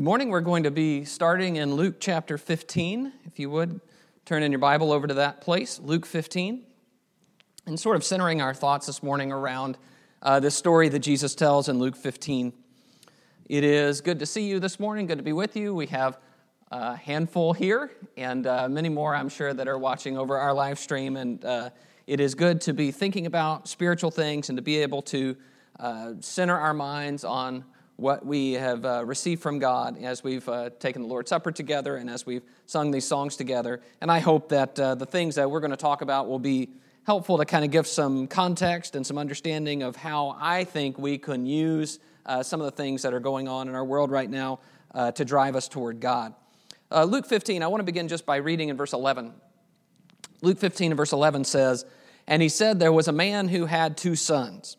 Good morning. We're going to be starting in Luke chapter 15. If you would, turn in your Bible over to that place, Luke 15, and sort of centering our thoughts this morning around uh, this story that Jesus tells in Luke 15. It is good to see you this morning, good to be with you. We have a handful here, and uh, many more, I'm sure, that are watching over our live stream. And uh, it is good to be thinking about spiritual things and to be able to uh, center our minds on what we have uh, received from God as we've uh, taken the Lord's Supper together and as we've sung these songs together. And I hope that uh, the things that we're going to talk about will be helpful to kind of give some context and some understanding of how I think we can use uh, some of the things that are going on in our world right now uh, to drive us toward God. Uh, Luke 15, I want to begin just by reading in verse 11. Luke 15 and verse 11 says, And he said, There was a man who had two sons.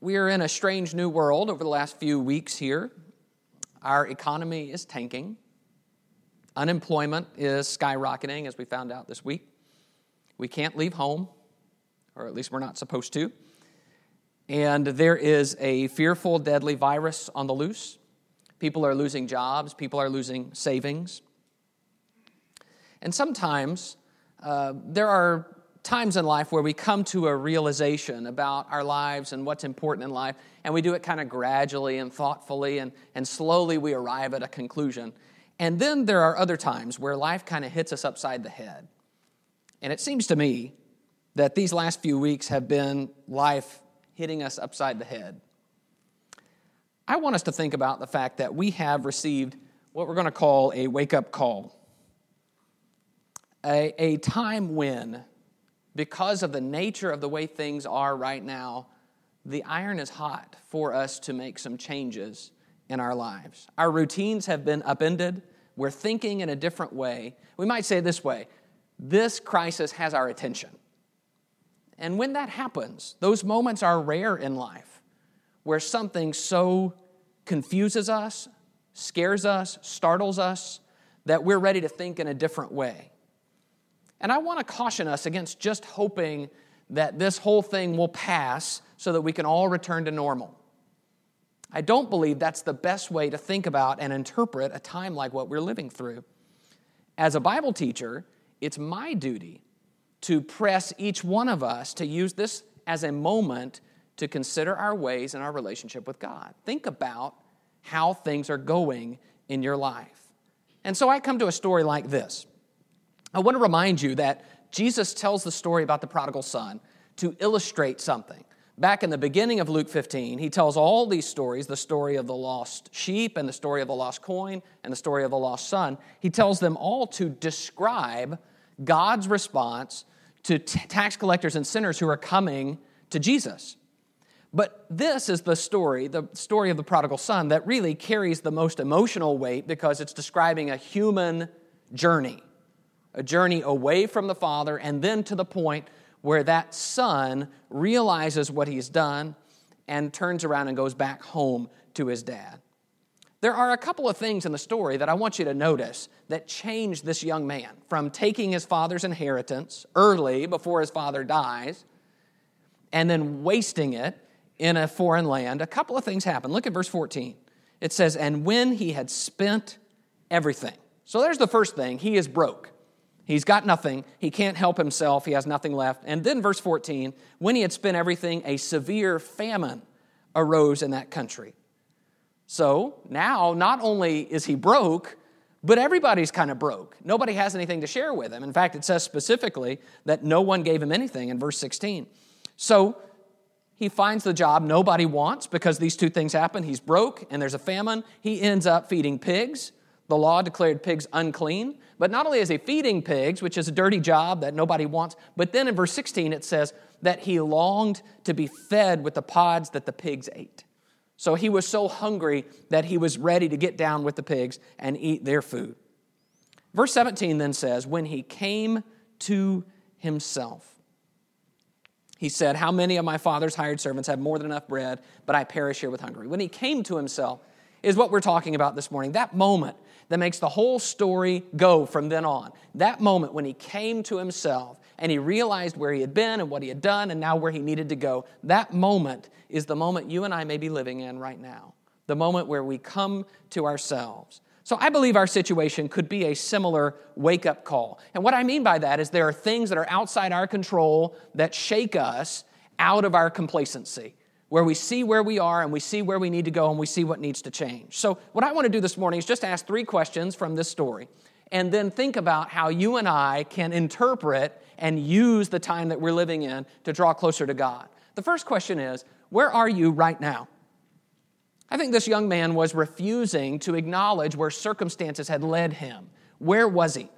we are in a strange new world over the last few weeks here. Our economy is tanking. Unemployment is skyrocketing, as we found out this week. We can't leave home, or at least we're not supposed to. And there is a fearful, deadly virus on the loose. People are losing jobs, people are losing savings. And sometimes uh, there are times in life where we come to a realization about our lives and what's important in life, and we do it kind of gradually and thoughtfully, and, and slowly we arrive at a conclusion. And then there are other times where life kind of hits us upside the head. And it seems to me that these last few weeks have been life hitting us upside the head. I want us to think about the fact that we have received what we're going to call a wake up call. A, a time when because of the nature of the way things are right now, the iron is hot for us to make some changes in our lives. Our routines have been upended. We're thinking in a different way. We might say this way this crisis has our attention. And when that happens, those moments are rare in life where something so confuses us, scares us, startles us, that we're ready to think in a different way. And I want to caution us against just hoping that this whole thing will pass so that we can all return to normal. I don't believe that's the best way to think about and interpret a time like what we're living through. As a Bible teacher, it's my duty to press each one of us to use this as a moment to consider our ways and our relationship with God. Think about how things are going in your life. And so I come to a story like this. I want to remind you that Jesus tells the story about the prodigal son to illustrate something. Back in the beginning of Luke 15, he tells all these stories the story of the lost sheep, and the story of the lost coin, and the story of the lost son. He tells them all to describe God's response to t- tax collectors and sinners who are coming to Jesus. But this is the story, the story of the prodigal son, that really carries the most emotional weight because it's describing a human journey a journey away from the Father, and then to the point where that son realizes what he's done and turns around and goes back home to his dad. There are a couple of things in the story that I want you to notice that change this young man from taking his father's inheritance early before his father dies and then wasting it in a foreign land. A couple of things happen. Look at verse 14. It says, And when he had spent everything. So there's the first thing. He is broke. He's got nothing. He can't help himself. He has nothing left. And then, verse 14, when he had spent everything, a severe famine arose in that country. So now, not only is he broke, But everybody's kind of broke. Nobody has anything to share with him. In fact, it says specifically that no one gave him anything in verse 16. So he finds the job nobody wants because these two things happen. He's broke and there's a famine. He ends up feeding pigs. The law declared pigs unclean. But not only is he feeding pigs, which is a dirty job that nobody wants, but then in verse 16 it says that he longed to be fed with the pods that the pigs ate. So he was so hungry that he was ready to get down with the pigs and eat their food. Verse 17 then says, When he came to himself, he said, How many of my father's hired servants have more than enough bread, but I perish here with hunger? When he came to himself, is what we're talking about this morning. That moment that makes the whole story go from then on. That moment when he came to himself and he realized where he had been and what he had done and now where he needed to go. That moment is the moment you and I may be living in right now. The moment where we come to ourselves. So I believe our situation could be a similar wake up call. And what I mean by that is there are things that are outside our control that shake us out of our complacency where we see where we are and we see where we need to go and we see what needs to change. So, what I want to do this morning is just ask three questions from this story and then think about how you and I can interpret and use the time that we're living in to draw closer to God. The first question is Where are you right now? I think this young man was refusing to acknowledge where circumstances had led him. Where was he?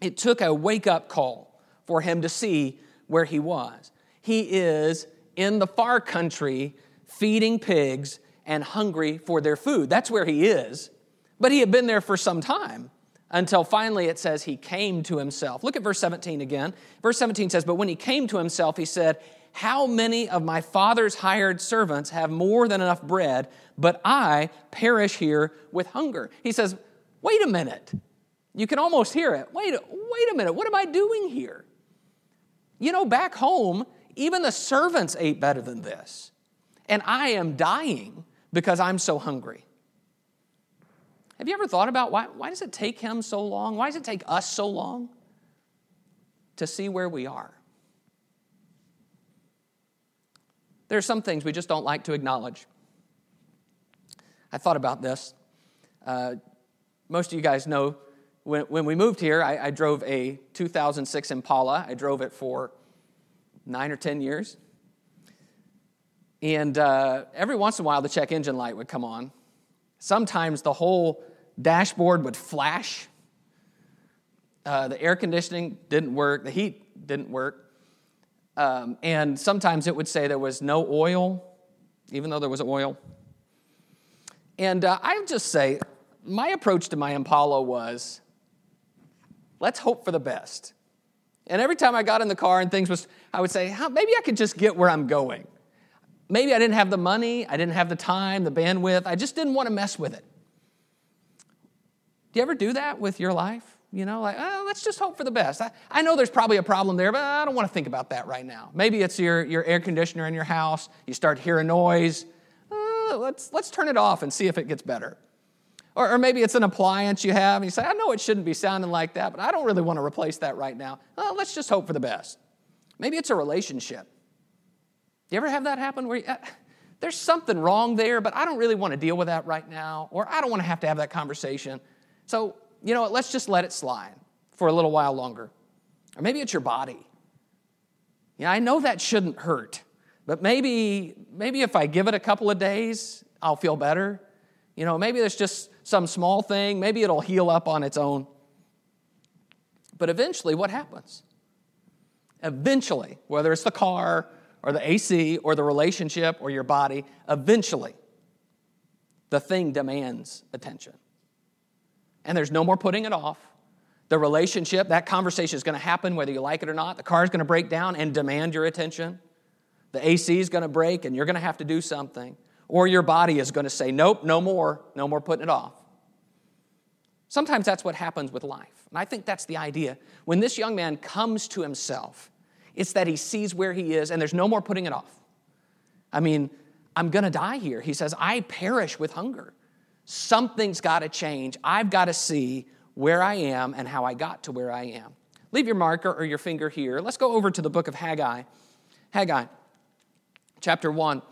It took a wake up call for him to see where he was. He is in the far country feeding pigs and hungry for their food. That's where he is. But he had been there for some time until finally it says he came to himself. Look at verse 17 again. Verse 17 says, But when he came to himself, he said, How many of my father's hired servants have more than enough bread, but I perish here with hunger? He says, Wait a minute. You can almost hear it. Wait, wait a minute. What am I doing here? You know, back home, even the servants ate better than this. And I am dying because I'm so hungry. Have you ever thought about why, why does it take him so long? Why does it take us so long to see where we are? There are some things we just don't like to acknowledge. I thought about this. Uh, most of you guys know when, when we moved here, I, I drove a 2006 Impala. I drove it for nine or 10 years. And uh, every once in a while, the check engine light would come on. Sometimes the whole dashboard would flash. Uh, the air conditioning didn't work, the heat didn't work. Um, and sometimes it would say there was no oil, even though there was oil. And uh, I would just say, my approach to my Impala was let's hope for the best. And every time I got in the car and things was, I would say, maybe I could just get where I'm going. Maybe I didn't have the money, I didn't have the time, the bandwidth, I just didn't want to mess with it. Do you ever do that with your life? You know, like, oh, let's just hope for the best. I, I know there's probably a problem there, but I don't want to think about that right now. Maybe it's your, your air conditioner in your house, you start hearing a noise. Uh, let's, let's turn it off and see if it gets better. Or, or maybe it's an appliance you have, and you say, I know it shouldn't be sounding like that, but I don't really want to replace that right now. Uh, let's just hope for the best. Maybe it's a relationship. You ever have that happen where you, uh, there's something wrong there, but I don't really want to deal with that right now, or I don't want to have to have that conversation. So, you know what, let's just let it slide for a little while longer. Or maybe it's your body. Yeah, I know that shouldn't hurt, but maybe, maybe if I give it a couple of days, I'll feel better. You know, maybe there's just some small thing, maybe it'll heal up on its own. But eventually, what happens? Eventually, whether it's the car or the AC or the relationship or your body, eventually, the thing demands attention. And there's no more putting it off. The relationship, that conversation is going to happen whether you like it or not. The car is going to break down and demand your attention. The AC is going to break and you're going to have to do something. Or your body is going to say, nope, no more, no more putting it off. Sometimes that's what happens with life. And I think that's the idea. When this young man comes to himself, it's that he sees where he is and there's no more putting it off. I mean, I'm going to die here. He says, I perish with hunger. Something's got to change. I've got to see where I am and how I got to where I am. Leave your marker or your finger here. Let's go over to the book of Haggai. Haggai, chapter 1.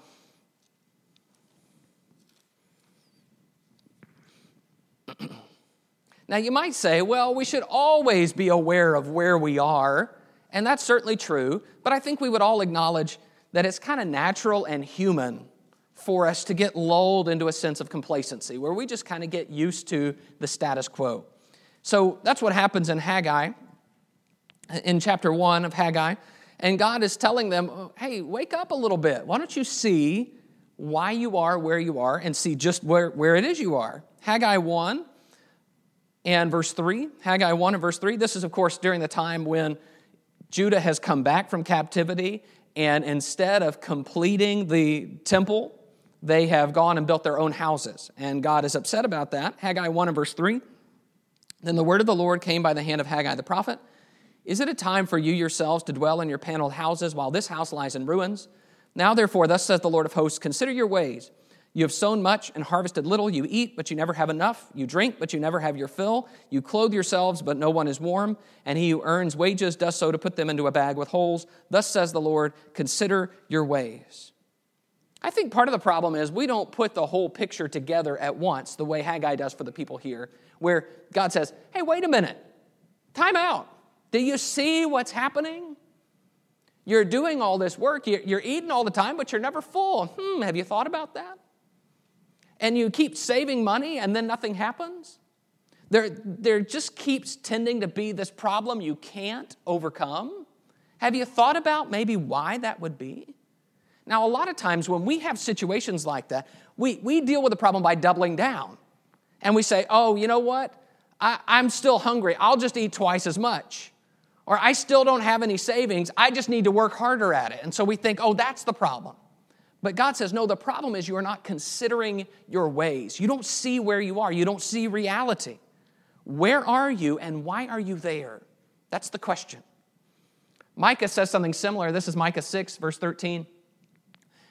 Now, you might say, well, we should always be aware of where we are, and that's certainly true, but I think we would all acknowledge that it's kind of natural and human for us to get lulled into a sense of complacency, where we just kind of get used to the status quo. So that's what happens in Haggai, in chapter 1 of Haggai. And God is telling them, hey, wake up a little bit. Why don't you see why you are where you are and see just where, where it is you are? Haggai 1 and verse 3. Haggai 1 and verse 3. This is, of course, during the time when Judah has come back from captivity, and instead of completing the temple, they have gone and built their own houses. And God is upset about that. Haggai 1 and verse 3. Then the word of the Lord came by the hand of Haggai the prophet. Is it a time for you yourselves to dwell in your paneled houses while this house lies in ruins? Now, therefore, thus says the Lord of hosts Consider your ways. You have sown much and harvested little. You eat, but you never have enough. You drink, but you never have your fill. You clothe yourselves, but no one is warm. And he who earns wages does so to put them into a bag with holes. Thus says the Lord Consider your ways. I think part of the problem is we don't put the whole picture together at once, the way Haggai does for the people here, where God says, Hey, wait a minute, time out. Do you see what's happening? You're doing all this work, you're eating all the time, but you're never full. Hmm, have you thought about that? And you keep saving money and then nothing happens? There, there just keeps tending to be this problem you can't overcome. Have you thought about maybe why that would be? Now, a lot of times when we have situations like that, we, we deal with the problem by doubling down. And we say, oh, you know what? I, I'm still hungry. I'll just eat twice as much. Or I still don't have any savings. I just need to work harder at it. And so we think, oh, that's the problem. But God says, no, the problem is you are not considering your ways. You don't see where you are, you don't see reality. Where are you and why are you there? That's the question. Micah says something similar. This is Micah 6, verse 13.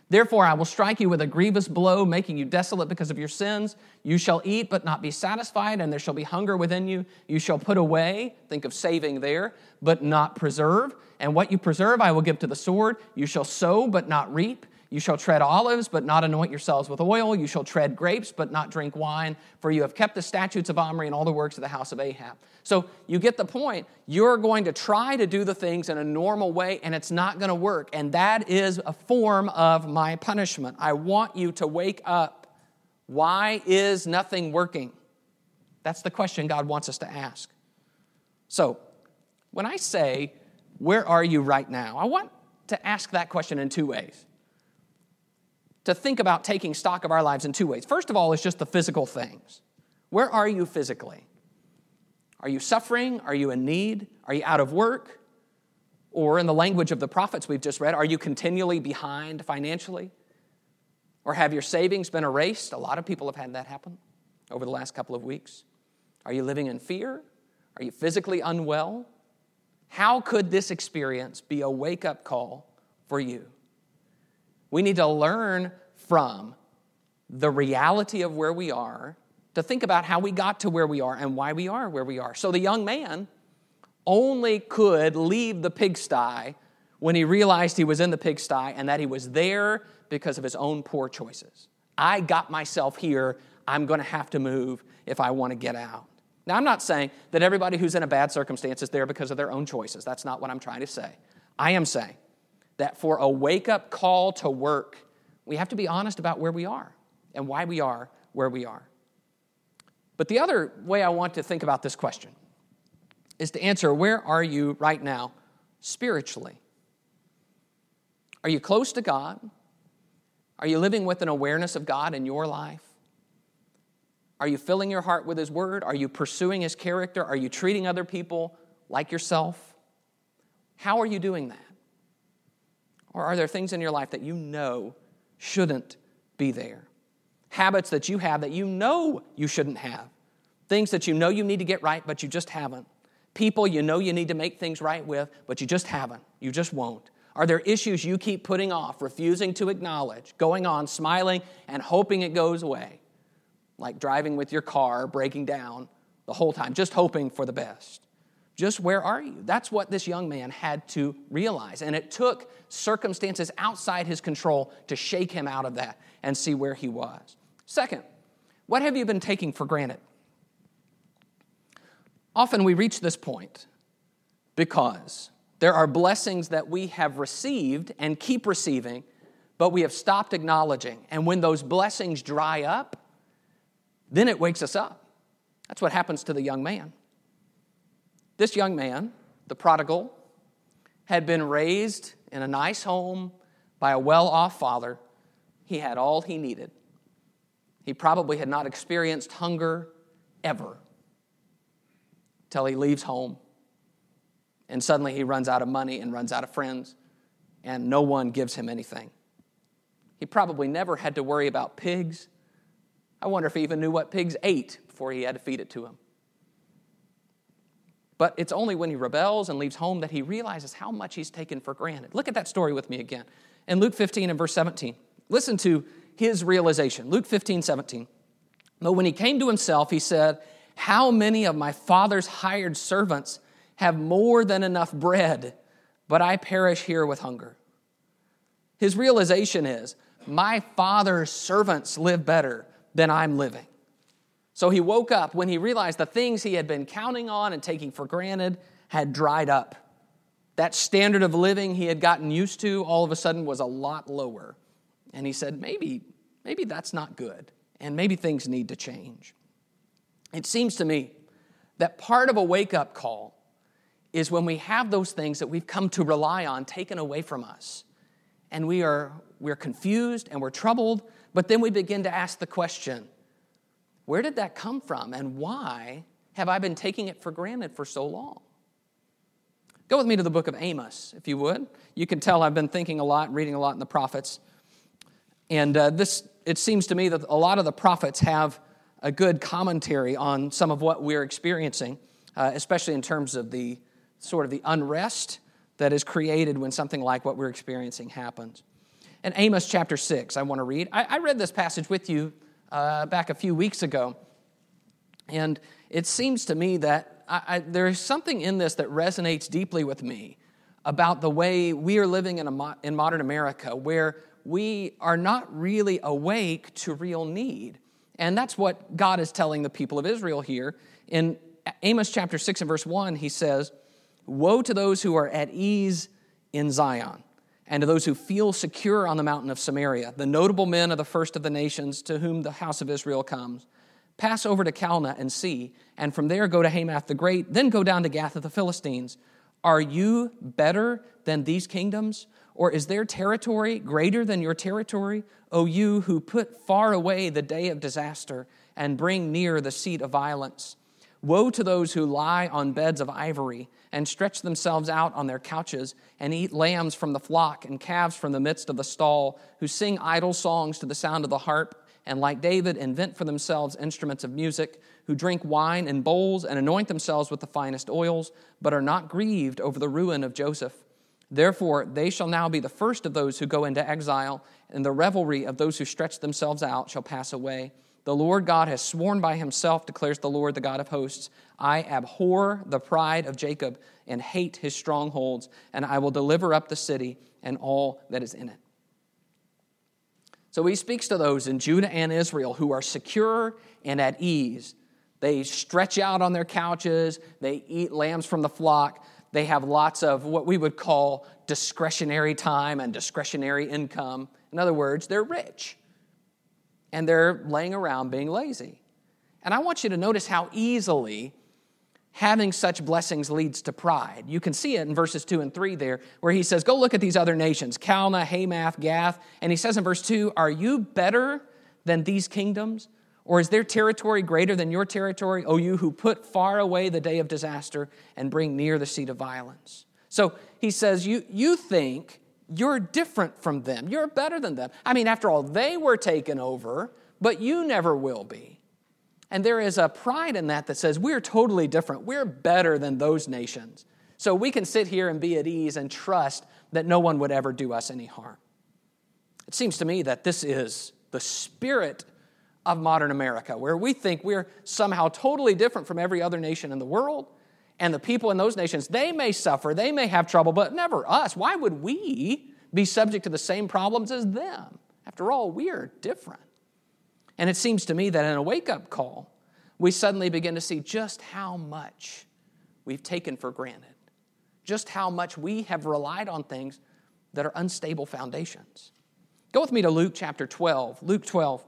Therefore, I will strike you with a grievous blow, making you desolate because of your sins. You shall eat, but not be satisfied, and there shall be hunger within you. You shall put away, think of saving there, but not preserve. And what you preserve, I will give to the sword. You shall sow, but not reap. You shall tread olives, but not anoint yourselves with oil. You shall tread grapes, but not drink wine, for you have kept the statutes of Omri and all the works of the house of Ahab. So you get the point. You're going to try to do the things in a normal way, and it's not going to work. And that is a form of my punishment. I want you to wake up. Why is nothing working? That's the question God wants us to ask. So, when I say, Where are you right now? I want to ask that question in two ways to think about taking stock of our lives in two ways. First of all, it's just the physical things. Where are you physically? Are you suffering? Are you in need? Are you out of work? Or, in the language of the prophets we've just read, are you continually behind financially? Or have your savings been erased? A lot of people have had that happen over the last couple of weeks. Are you living in fear? Are you physically unwell? How could this experience be a wake up call for you? We need to learn from the reality of where we are to think about how we got to where we are and why we are where we are. So the young man only could leave the pigsty when he realized he was in the pigsty and that he was there because of his own poor choices. I got myself here. I'm going to have to move if I want to get out. Now, I'm not saying that everybody who's in a bad circumstance is there because of their own choices. That's not what I'm trying to say. I am saying that for a wake up call to work, we have to be honest about where we are and why we are where we are. But the other way I want to think about this question is to answer where are you right now spiritually? Are you close to God? Are you living with an awareness of God in your life? Are you filling your heart with His Word? Are you pursuing His character? Are you treating other people like yourself? How are you doing that? Or are there things in your life that you know shouldn't be there? Habits that you have that you know you shouldn't have. Things that you know you need to get right, but you just haven't. People you know you need to make things right with, but you just haven't. You just won't. Are there issues you keep putting off, refusing to acknowledge, going on, smiling, and hoping it goes away? Like driving with your car, breaking down the whole time, just hoping for the best. Just where are you? That's what this young man had to realize. And it took circumstances outside his control to shake him out of that and see where he was. Second, what have you been taking for granted? Often we reach this point because there are blessings that we have received and keep receiving, but we have stopped acknowledging. And when those blessings dry up, then it wakes us up. That's what happens to the young man. This young man, the prodigal, had been raised in a nice home by a well off father. He had all he needed. He probably had not experienced hunger ever till he leaves home. And suddenly he runs out of money and runs out of friends, and no one gives him anything. He probably never had to worry about pigs. I wonder if he even knew what pigs ate before he had to feed it to him. But it's only when he rebels and leaves home that he realizes how much he's taken for granted. Look at that story with me again. In Luke 15 and verse 17, listen to his realization. Luke 15, 17. But when he came to himself, he said, How many of my father's hired servants have more than enough bread, but I perish here with hunger? His realization is, My father's servants live better than I'm living. So he woke up when he realized the things he had been counting on and taking for granted had dried up. That standard of living he had gotten used to all of a sudden was a lot lower. And he said, maybe, maybe that's not good, and maybe things need to change. It seems to me that part of a wake up call is when we have those things that we've come to rely on taken away from us. And we are we're confused and we're troubled, but then we begin to ask the question where did that come from? And why have I been taking it for granted for so long? Go with me to the book of Amos, if you would. You can tell I've been thinking a lot, reading a lot in the prophets. And uh, this, it seems to me that a lot of the prophets have a good commentary on some of what we're experiencing, uh, especially in terms of the sort of the unrest that is created when something like what we're experiencing happens. In Amos chapter 6, I want to read. I, I read this passage with you uh, back a few weeks ago. And it seems to me that I, I, there is something in this that resonates deeply with me about the way we are living in, a, in modern America, where we are not really awake to real need. And that's what God is telling the people of Israel here. In Amos chapter 6 and verse 1, he says, Woe to those who are at ease in Zion and to those who feel secure on the mountain of Samaria, the notable men of the first of the nations to whom the house of Israel comes. Pass over to Calneh and see, and from there go to Hamath the Great, then go down to Gath of the Philistines. Are you better than these kingdoms? Or is their territory greater than your territory? O you who put far away the day of disaster and bring near the seat of violence. Woe to those who lie on beds of ivory and stretch themselves out on their couches and eat lambs from the flock and calves from the midst of the stall, who sing idle songs to the sound of the harp, and like David, invent for themselves instruments of music, who drink wine in bowls and anoint themselves with the finest oils, but are not grieved over the ruin of Joseph. Therefore, they shall now be the first of those who go into exile, and the revelry of those who stretch themselves out shall pass away. The Lord God has sworn by himself, declares the Lord, the God of hosts I abhor the pride of Jacob and hate his strongholds, and I will deliver up the city and all that is in it. So he speaks to those in Judah and Israel who are secure and at ease. They stretch out on their couches, they eat lambs from the flock, they have lots of what we would call discretionary time and discretionary income. In other words, they're rich and they're laying around being lazy. And I want you to notice how easily having such blessings leads to pride. You can see it in verses 2 and 3 there, where he says, Go look at these other nations Calneh, Hamath, Gath. And he says in verse 2, Are you better than these kingdoms? Or is their territory greater than your territory, O you who put far away the day of disaster and bring near the seat of violence? So he says, You, you think you're different from them. You're better than them. I mean, after all, they were taken over, but you never will be. And there is a pride in that that says we're totally different. We're better than those nations. So we can sit here and be at ease and trust that no one would ever do us any harm. It seems to me that this is the spirit of modern America, where we think we're somehow totally different from every other nation in the world and the people in those nations, they may suffer, they may have trouble, but never us. Why would we be subject to the same problems as them? After all, we are different. And it seems to me that in a wake up call, we suddenly begin to see just how much we've taken for granted. Just how much we have relied on things that are unstable foundations. Go with me to Luke chapter 12. Luke 12.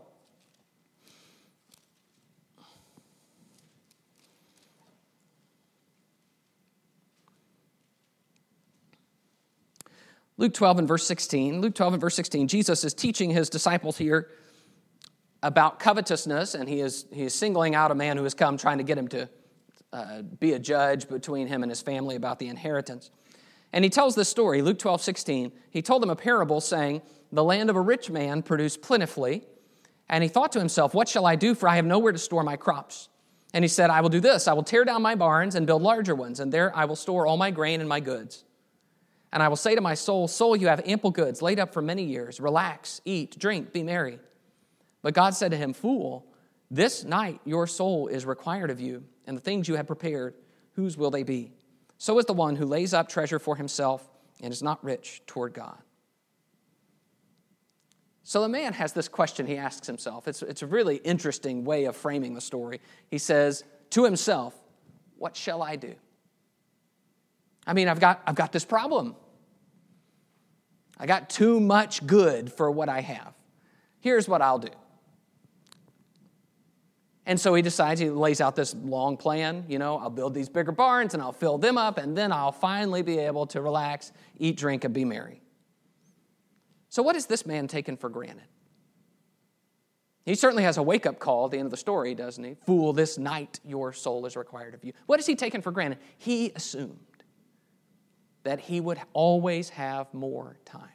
Luke 12 and verse 16. Luke 12 and verse 16. Jesus is teaching his disciples here about covetousness, and he is, he is singling out a man who has come trying to get him to uh, be a judge between him and his family about the inheritance. And he tells this story, Luke 12, 16. He told them a parable saying, The land of a rich man produced plentifully. And he thought to himself, What shall I do? For I have nowhere to store my crops. And he said, I will do this I will tear down my barns and build larger ones, and there I will store all my grain and my goods. And I will say to my soul, Soul, you have ample goods laid up for many years. Relax, eat, drink, be merry. But God said to him, Fool, this night your soul is required of you, and the things you have prepared, whose will they be? So is the one who lays up treasure for himself and is not rich toward God. So the man has this question he asks himself. It's, it's a really interesting way of framing the story. He says to himself, What shall I do? I mean, I've got, I've got this problem. I got too much good for what I have. Here's what I'll do. And so he decides, he lays out this long plan. You know, I'll build these bigger barns and I'll fill them up, and then I'll finally be able to relax, eat, drink, and be merry. So, what is this man taken for granted? He certainly has a wake up call at the end of the story, doesn't he? Fool, this night your soul is required of you. What is he taken for granted? He assumed that he would always have more time.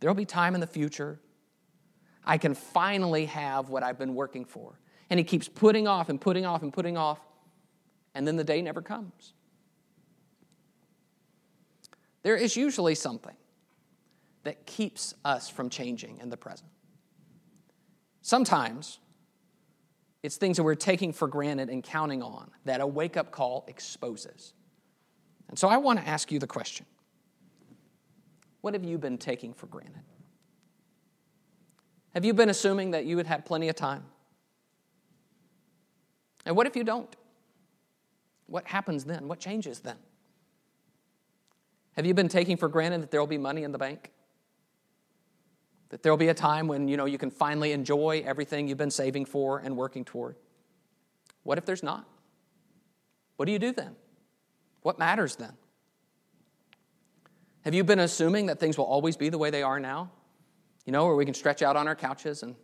There'll be time in the future. I can finally have what I've been working for. And he keeps putting off and putting off and putting off, and then the day never comes. There is usually something that keeps us from changing in the present. Sometimes it's things that we're taking for granted and counting on that a wake up call exposes. And so I want to ask you the question What have you been taking for granted? Have you been assuming that you would have plenty of time? And what if you don't? What happens then? What changes then? Have you been taking for granted that there will be money in the bank? That there will be a time when you know you can finally enjoy everything you've been saving for and working toward? What if there's not? What do you do then? What matters then? Have you been assuming that things will always be the way they are now? You know, where we can stretch out on our couches and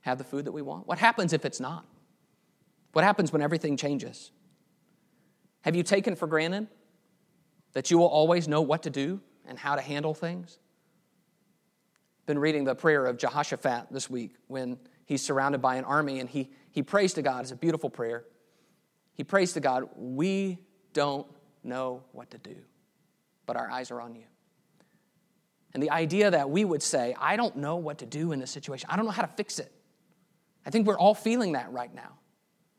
have the food that we want? What happens if it's not? What happens when everything changes? Have you taken for granted that you will always know what to do and how to handle things? Been reading the prayer of Jehoshaphat this week when he's surrounded by an army and he, he prays to God. It's a beautiful prayer. He prays to God, We don't know what to do, but our eyes are on you. And the idea that we would say, I don't know what to do in this situation, I don't know how to fix it. I think we're all feeling that right now.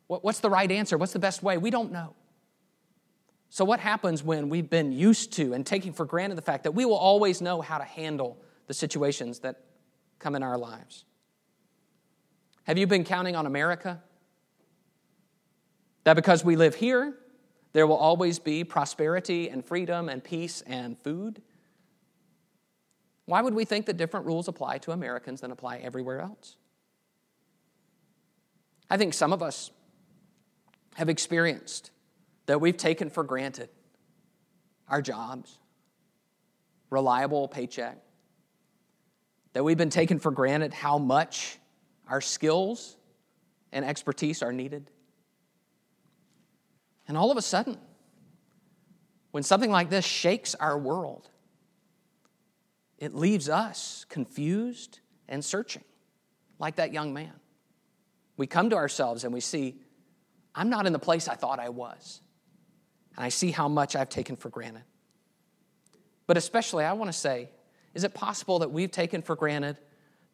What's the right answer? What's the best way? We don't know. So, what happens when we've been used to and taking for granted the fact that we will always know how to handle the situations that come in our lives? Have you been counting on America? That because we live here, there will always be prosperity and freedom and peace and food. Why would we think that different rules apply to Americans than apply everywhere else? I think some of us have experienced that we've taken for granted our jobs, reliable paycheck, that we've been taken for granted how much our skills and expertise are needed. And all of a sudden, when something like this shakes our world, it leaves us confused and searching, like that young man. We come to ourselves and we see, I'm not in the place I thought I was. And I see how much I've taken for granted. But especially, I want to say, is it possible that we've taken for granted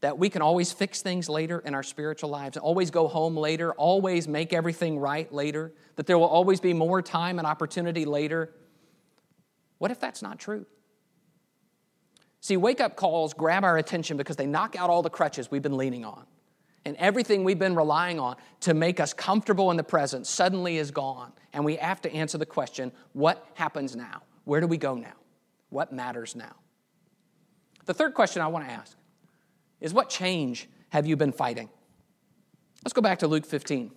that we can always fix things later in our spiritual lives, always go home later, always make everything right later, that there will always be more time and opportunity later. What if that's not true? See, wake up calls grab our attention because they knock out all the crutches we've been leaning on. And everything we've been relying on to make us comfortable in the present suddenly is gone. And we have to answer the question what happens now? Where do we go now? What matters now? The third question I want to ask is what change have you been fighting? Let's go back to Luke 15.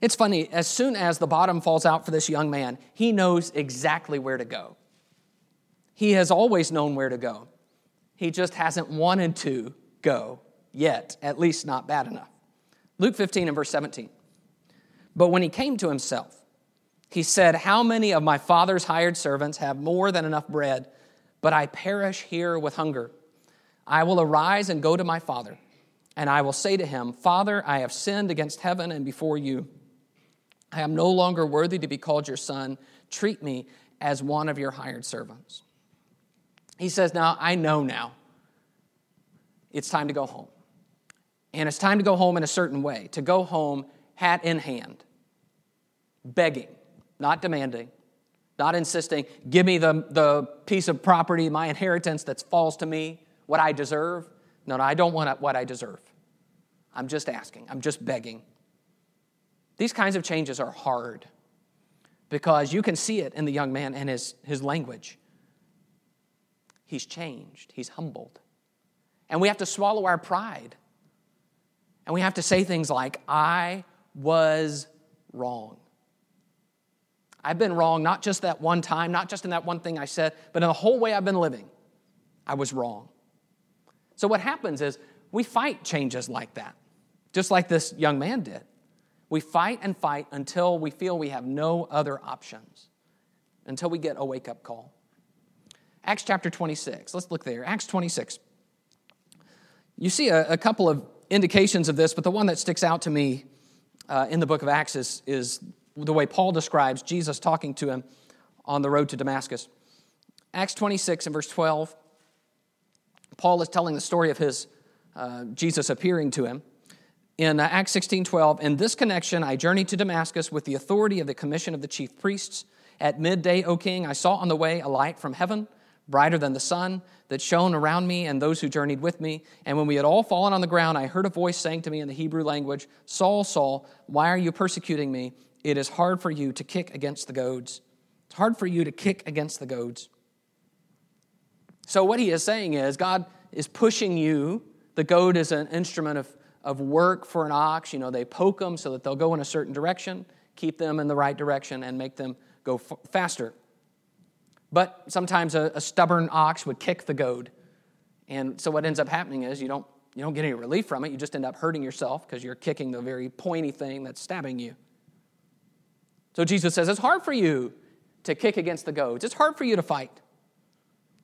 It's funny, as soon as the bottom falls out for this young man, he knows exactly where to go. He has always known where to go. He just hasn't wanted to go yet, at least not bad enough. Luke 15 and verse 17. But when he came to himself, he said, How many of my father's hired servants have more than enough bread, but I perish here with hunger? I will arise and go to my father, and I will say to him, Father, I have sinned against heaven and before you. I am no longer worthy to be called your son. Treat me as one of your hired servants. He says, Now I know now. It's time to go home. And it's time to go home in a certain way, to go home hat in hand, begging, not demanding, not insisting, give me the, the piece of property, my inheritance that falls to me, what I deserve. No, no, I don't want what I deserve. I'm just asking, I'm just begging. These kinds of changes are hard because you can see it in the young man and his, his language. He's changed, he's humbled. And we have to swallow our pride. And we have to say things like, I was wrong. I've been wrong not just that one time, not just in that one thing I said, but in the whole way I've been living. I was wrong. So what happens is we fight changes like that, just like this young man did. We fight and fight until we feel we have no other options, until we get a wake up call. Acts chapter 26, let's look there. Acts 26. You see a, a couple of indications of this, but the one that sticks out to me uh, in the book of Acts is, is the way Paul describes Jesus talking to him on the road to Damascus. Acts 26 and verse 12, Paul is telling the story of his uh, Jesus appearing to him in uh, Acts 16 12, in this connection, I journeyed to Damascus with the authority of the commission of the chief priests. At midday, O king, I saw on the way a light from heaven, brighter than the sun, that shone around me and those who journeyed with me. And when we had all fallen on the ground, I heard a voice saying to me in the Hebrew language, Saul, Saul, why are you persecuting me? It is hard for you to kick against the goads. It's hard for you to kick against the goads. So, what he is saying is, God is pushing you. The goad is an instrument of of work for an ox. You know, they poke them so that they'll go in a certain direction, keep them in the right direction, and make them go f- faster. But sometimes a, a, stubborn ox would kick the goad. And so what ends up happening is you don't, you don't get any relief from it. You just end up hurting yourself because you're kicking the very pointy thing that's stabbing you. So Jesus says, It's hard for you to kick against the goads, it's hard for you to fight.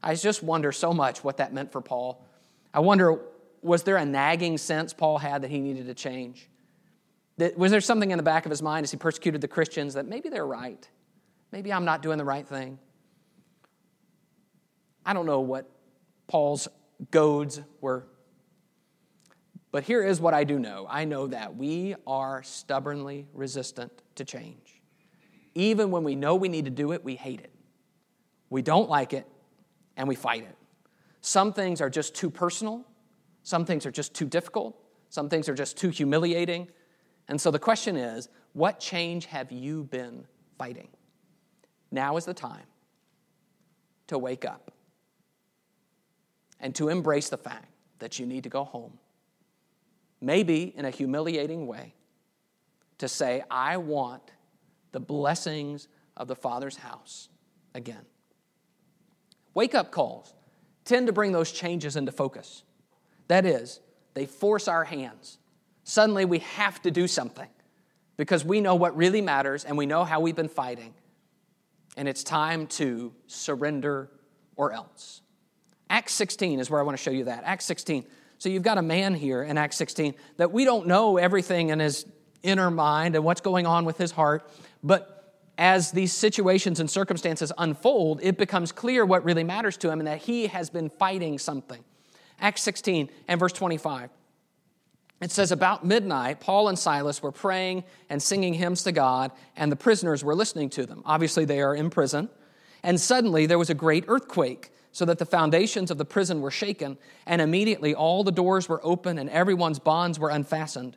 I just wonder so much what that meant for Paul. I wonder was there a nagging sense Paul had that he needed to change? Was there something in the back of his mind as he persecuted the Christians that maybe they're right? Maybe I'm not doing the right thing? I don't know what Paul's goads were. But here is what I do know I know that we are stubbornly resistant to change. Even when we know we need to do it, we hate it. We don't like it, and we fight it. Some things are just too personal, some things are just too difficult, some things are just too humiliating. And so the question is what change have you been fighting? Now is the time to wake up and to embrace the fact that you need to go home. Maybe in a humiliating way, to say, I want the blessings of the Father's house again. Wake up calls tend to bring those changes into focus. That is, they force our hands. Suddenly we have to do something because we know what really matters and we know how we've been fighting. And it's time to surrender or else. Acts 16 is where I want to show you that. Acts 16. So you've got a man here in Acts 16 that we don't know everything in his inner mind and what's going on with his heart, but as these situations and circumstances unfold, it becomes clear what really matters to him and that he has been fighting something. Acts 16 and verse 25. It says, About midnight, Paul and Silas were praying and singing hymns to God, and the prisoners were listening to them. Obviously, they are in prison. And suddenly there was a great earthquake, so that the foundations of the prison were shaken, and immediately all the doors were open and everyone's bonds were unfastened.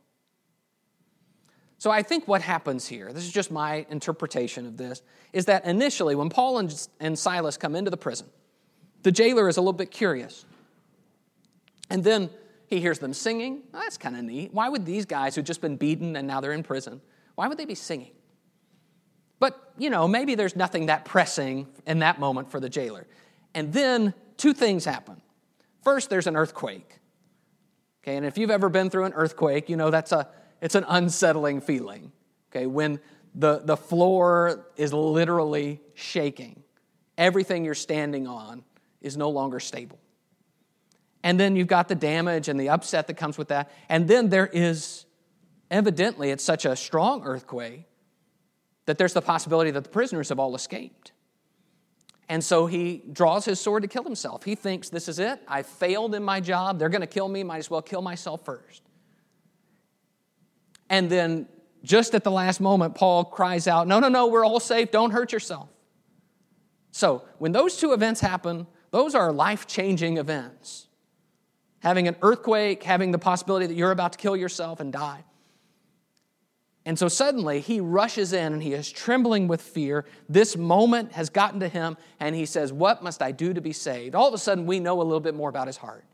So I think what happens here, this is just my interpretation of this, is that initially when Paul and, Silas come into the prison, the jailer is a little bit curious. And then he hears them singing. Oh, that's kind of neat. Why would these guys who've just been beaten and now they're in prison, why would they be singing? But, you know, maybe there's nothing that pressing in that moment for the jailer. And then two things happen. First, there's an earthquake. Okay, and if you've ever been through an earthquake, you know that's a it's an unsettling feeling. Okay, when the, the floor is literally shaking. Everything you're standing on is no longer stable. And then you've got the damage and the upset that comes with that. And then there is, evidently, it's such a strong earthquake that there's the possibility that the prisoners have all escaped. And so he draws his sword to kill himself. He thinks, This is it. I failed in my job. They're going to kill me. Might as well kill myself first. And then, just at the last moment, Paul cries out, No, no, no, we're all safe. Don't hurt yourself. So, when those two events happen, those are life changing events having an earthquake, having the possibility that you're about to kill yourself and die. And so suddenly he rushes in and he is trembling with fear. This moment has gotten to him and he says, What must I do to be saved? All of a sudden, we know a little bit more about his heart.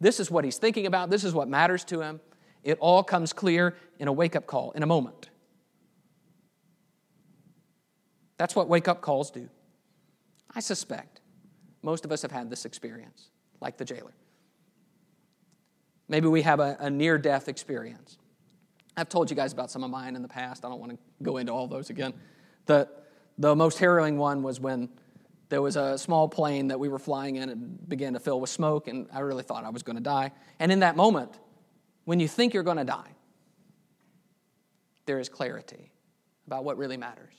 This is what he's thinking about, this is what matters to him. It all comes clear in a wake up call, in a moment. That's what wake up calls do. I suspect most of us have had this experience, like the jailer. Maybe we have a, a near death experience. I've told you guys about some of mine in the past. I don't want to go into all those again. The, the most harrowing one was when there was a small plane that we were flying in and began to fill with smoke, and I really thought I was going to die. And in that moment, when you think you're going to die, there is clarity about what really matters.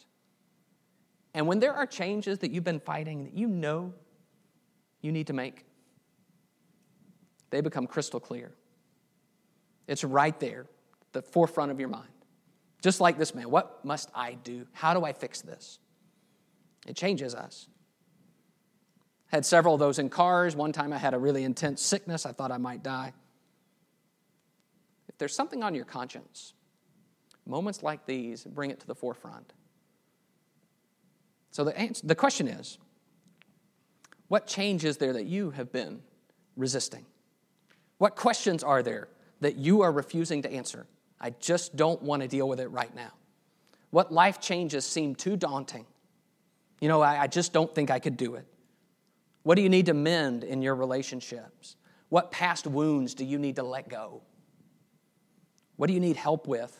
And when there are changes that you've been fighting that you know you need to make, they become crystal clear. It's right there, the forefront of your mind. Just like this man, what must I do? How do I fix this? It changes us. Had several of those in cars. One time I had a really intense sickness. I thought I might die. There's something on your conscience, moments like these bring it to the forefront. So the, answer, the question is what change is there that you have been resisting? What questions are there that you are refusing to answer? I just don't want to deal with it right now. What life changes seem too daunting? You know, I, I just don't think I could do it. What do you need to mend in your relationships? What past wounds do you need to let go? What do you need help with?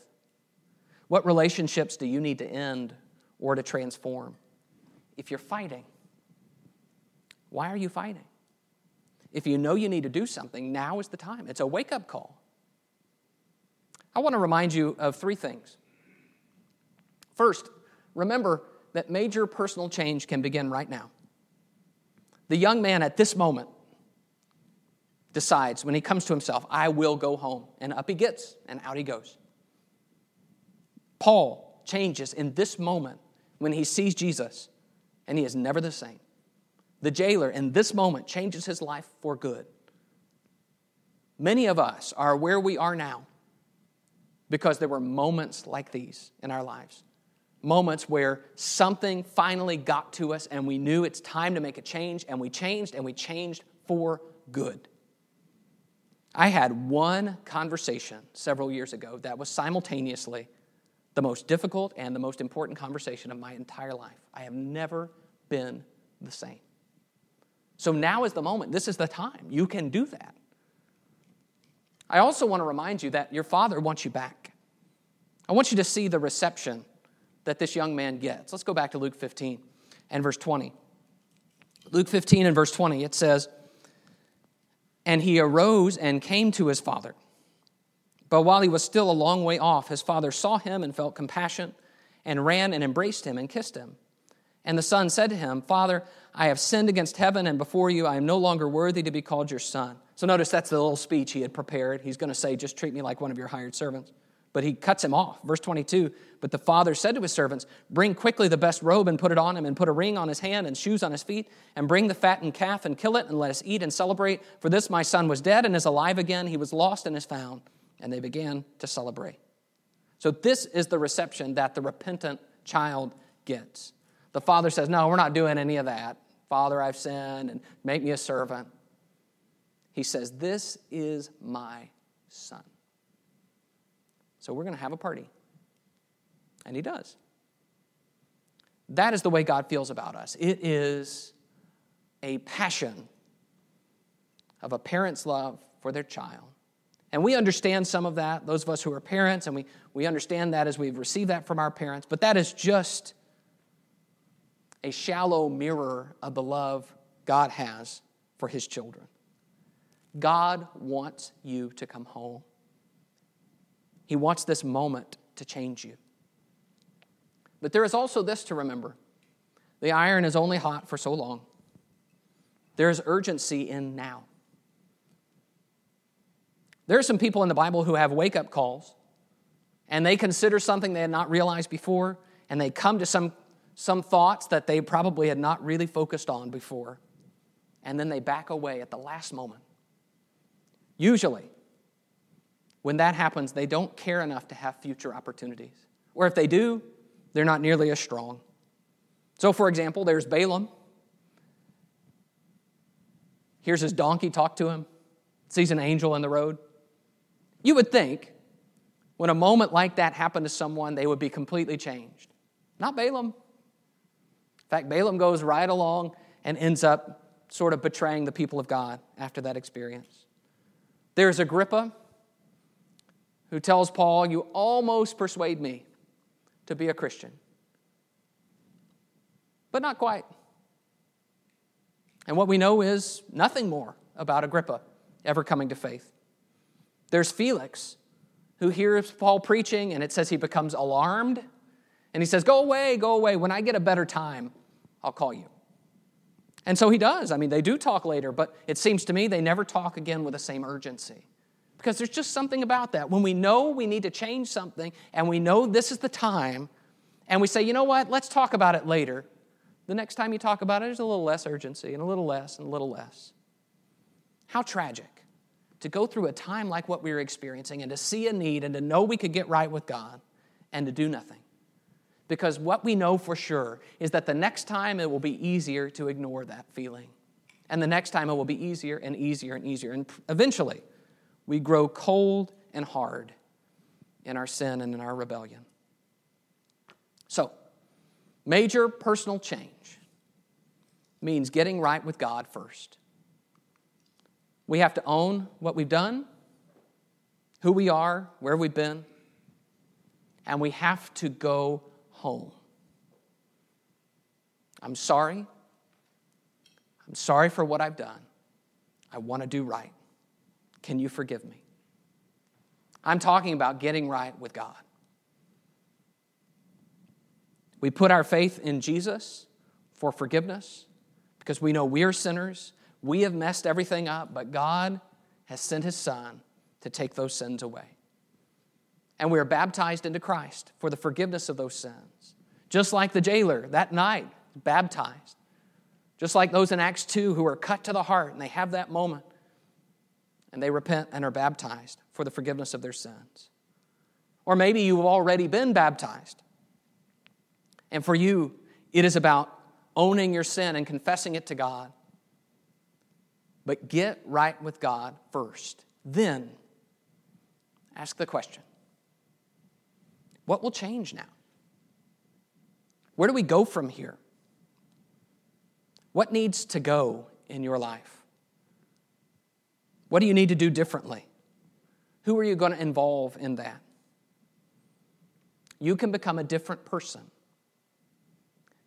What relationships do you need to end or to transform? If you're fighting, why are you fighting? If you know you need to do something, now is the time. It's a wake up call. I want to remind you of three things. First, remember that major personal change can begin right now. The young man at this moment decides when he comes to himself, I will go home. And up he gets, and out he goes. Paul changes in this moment when he sees Jesus, and he is never the same. The jailer, in this moment, changes his life for good. Many of us are where we are now because there were moments like these in our lives. Moments where something finally got to us and we knew it's time to make a change, and we changed and we changed for good. I had one conversation several years ago that was simultaneously the most difficult and the most important conversation of my entire life. I have never been the same. So now is the moment. This is the time. You can do that. I also want to remind you that your father wants you back. I want you to see the reception that this young man gets. Let's go back to Luke 15 and verse 20. Luke 15 and verse 20, it says, And he arose and came to his father. But while he was still a long way off, his father saw him and felt compassion and ran and embraced him and kissed him. And the son said to him, Father, I have sinned against heaven and before you. I am no longer worthy to be called your son. So notice that's the little speech he had prepared. He's going to say, Just treat me like one of your hired servants. But he cuts him off. Verse 22 But the father said to his servants, Bring quickly the best robe and put it on him, and put a ring on his hand and shoes on his feet, and bring the fattened calf and kill it, and let us eat and celebrate. For this my son was dead and is alive again. He was lost and is found. And they began to celebrate. So this is the reception that the repentant child gets. The father says, No, we're not doing any of that. Father, I've sinned, and make me a servant. He says, This is my son. So we're going to have a party. And he does. That is the way God feels about us. It is a passion of a parent's love for their child. And we understand some of that, those of us who are parents, and we, we understand that as we've received that from our parents, but that is just a shallow mirror of the love God has for his children. God wants you to come home. He wants this moment to change you. But there is also this to remember the iron is only hot for so long. There is urgency in now. There are some people in the Bible who have wake up calls and they consider something they had not realized before and they come to some, some thoughts that they probably had not really focused on before and then they back away at the last moment. Usually, when that happens, they don't care enough to have future opportunities. Or if they do, they're not nearly as strong. So, for example, there's Balaam. Here's his donkey talk to him, sees an angel in the road. You would think when a moment like that happened to someone, they would be completely changed. Not Balaam. In fact, Balaam goes right along and ends up sort of betraying the people of God after that experience. There's Agrippa who tells Paul, You almost persuade me to be a Christian, but not quite. And what we know is nothing more about Agrippa ever coming to faith. There's Felix, who hears Paul preaching, and it says he becomes alarmed. And he says, Go away, go away. When I get a better time, I'll call you. And so he does. I mean, they do talk later, but it seems to me they never talk again with the same urgency. Because there's just something about that. When we know we need to change something and we know this is the time, and we say, you know what, let's talk about it later. The next time you talk about it, there's a little less urgency and a little less and a little less. How tragic to go through a time like what we were experiencing and to see a need and to know we could get right with God and to do nothing. Because what we know for sure is that the next time it will be easier to ignore that feeling. And the next time it will be easier and easier and easier. And eventually, we grow cold and hard in our sin and in our rebellion. So, major personal change means getting right with God first. We have to own what we've done, who we are, where we've been, and we have to go home. I'm sorry. I'm sorry for what I've done. I want to do right. Can you forgive me? I'm talking about getting right with God. We put our faith in Jesus for forgiveness because we know we are sinners we have messed everything up, but God has sent His Son to take those sins away. And we are baptized into Christ for the forgiveness of those sins. Just like the jailer that night, baptized. Just like those in Acts 2 who are cut to the heart and they have that moment and they repent and are baptized for the forgiveness of their sins. Or maybe you've already been baptized. And for you, it is about owning your sin and confessing it to God but get right with God first. Then ask the question what will change now? Where do we go from here? What needs to go in your life? What do you need to do differently? Who are you going to involve in that? You can become a different person.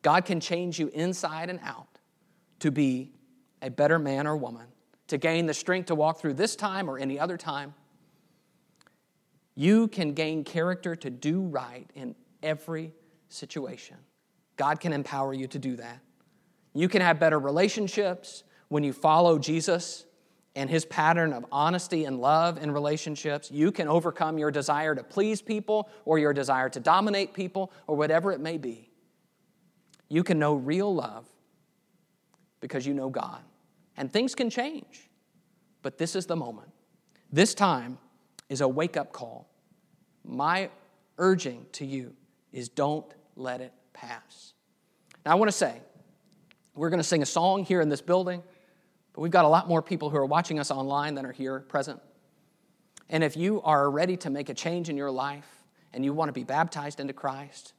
God can change you inside and out to be a better man or woman to gain the strength to walk through this time or any other time. You can gain character to do right in every situation. God can empower you to do that. You can have better relationships when you follow Jesus and his pattern of honesty and love in relationships. You can overcome your desire to please people or your desire to dominate people or whatever it may be. You can know real love because you know God. And things can change, but this is the moment. This time is a wake up call. My urging to you is don't let it pass. Now, I want to say, we're going to sing a song here in this building, but we've got a lot more people who are watching us online than are here present. And if you are ready to make a change in your life and you want to be baptized into Christ,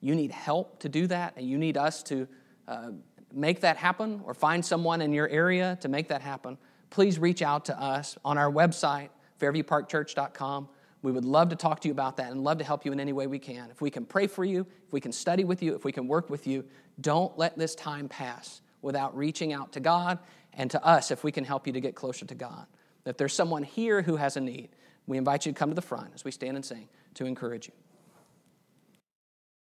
you need help to do that, and you need us to uh, make that happen or find someone in your area to make that happen, please reach out to us on our website, fairviewparkchurch.com. We would love to talk to you about that and love to help you in any way we can. If we can pray for you, if we can study with you, if we can work with you, don't let this time pass without reaching out to God and to us if we can help you to get closer to God. If there's someone here who has a need, we invite you to come to the front as we stand and sing to encourage you.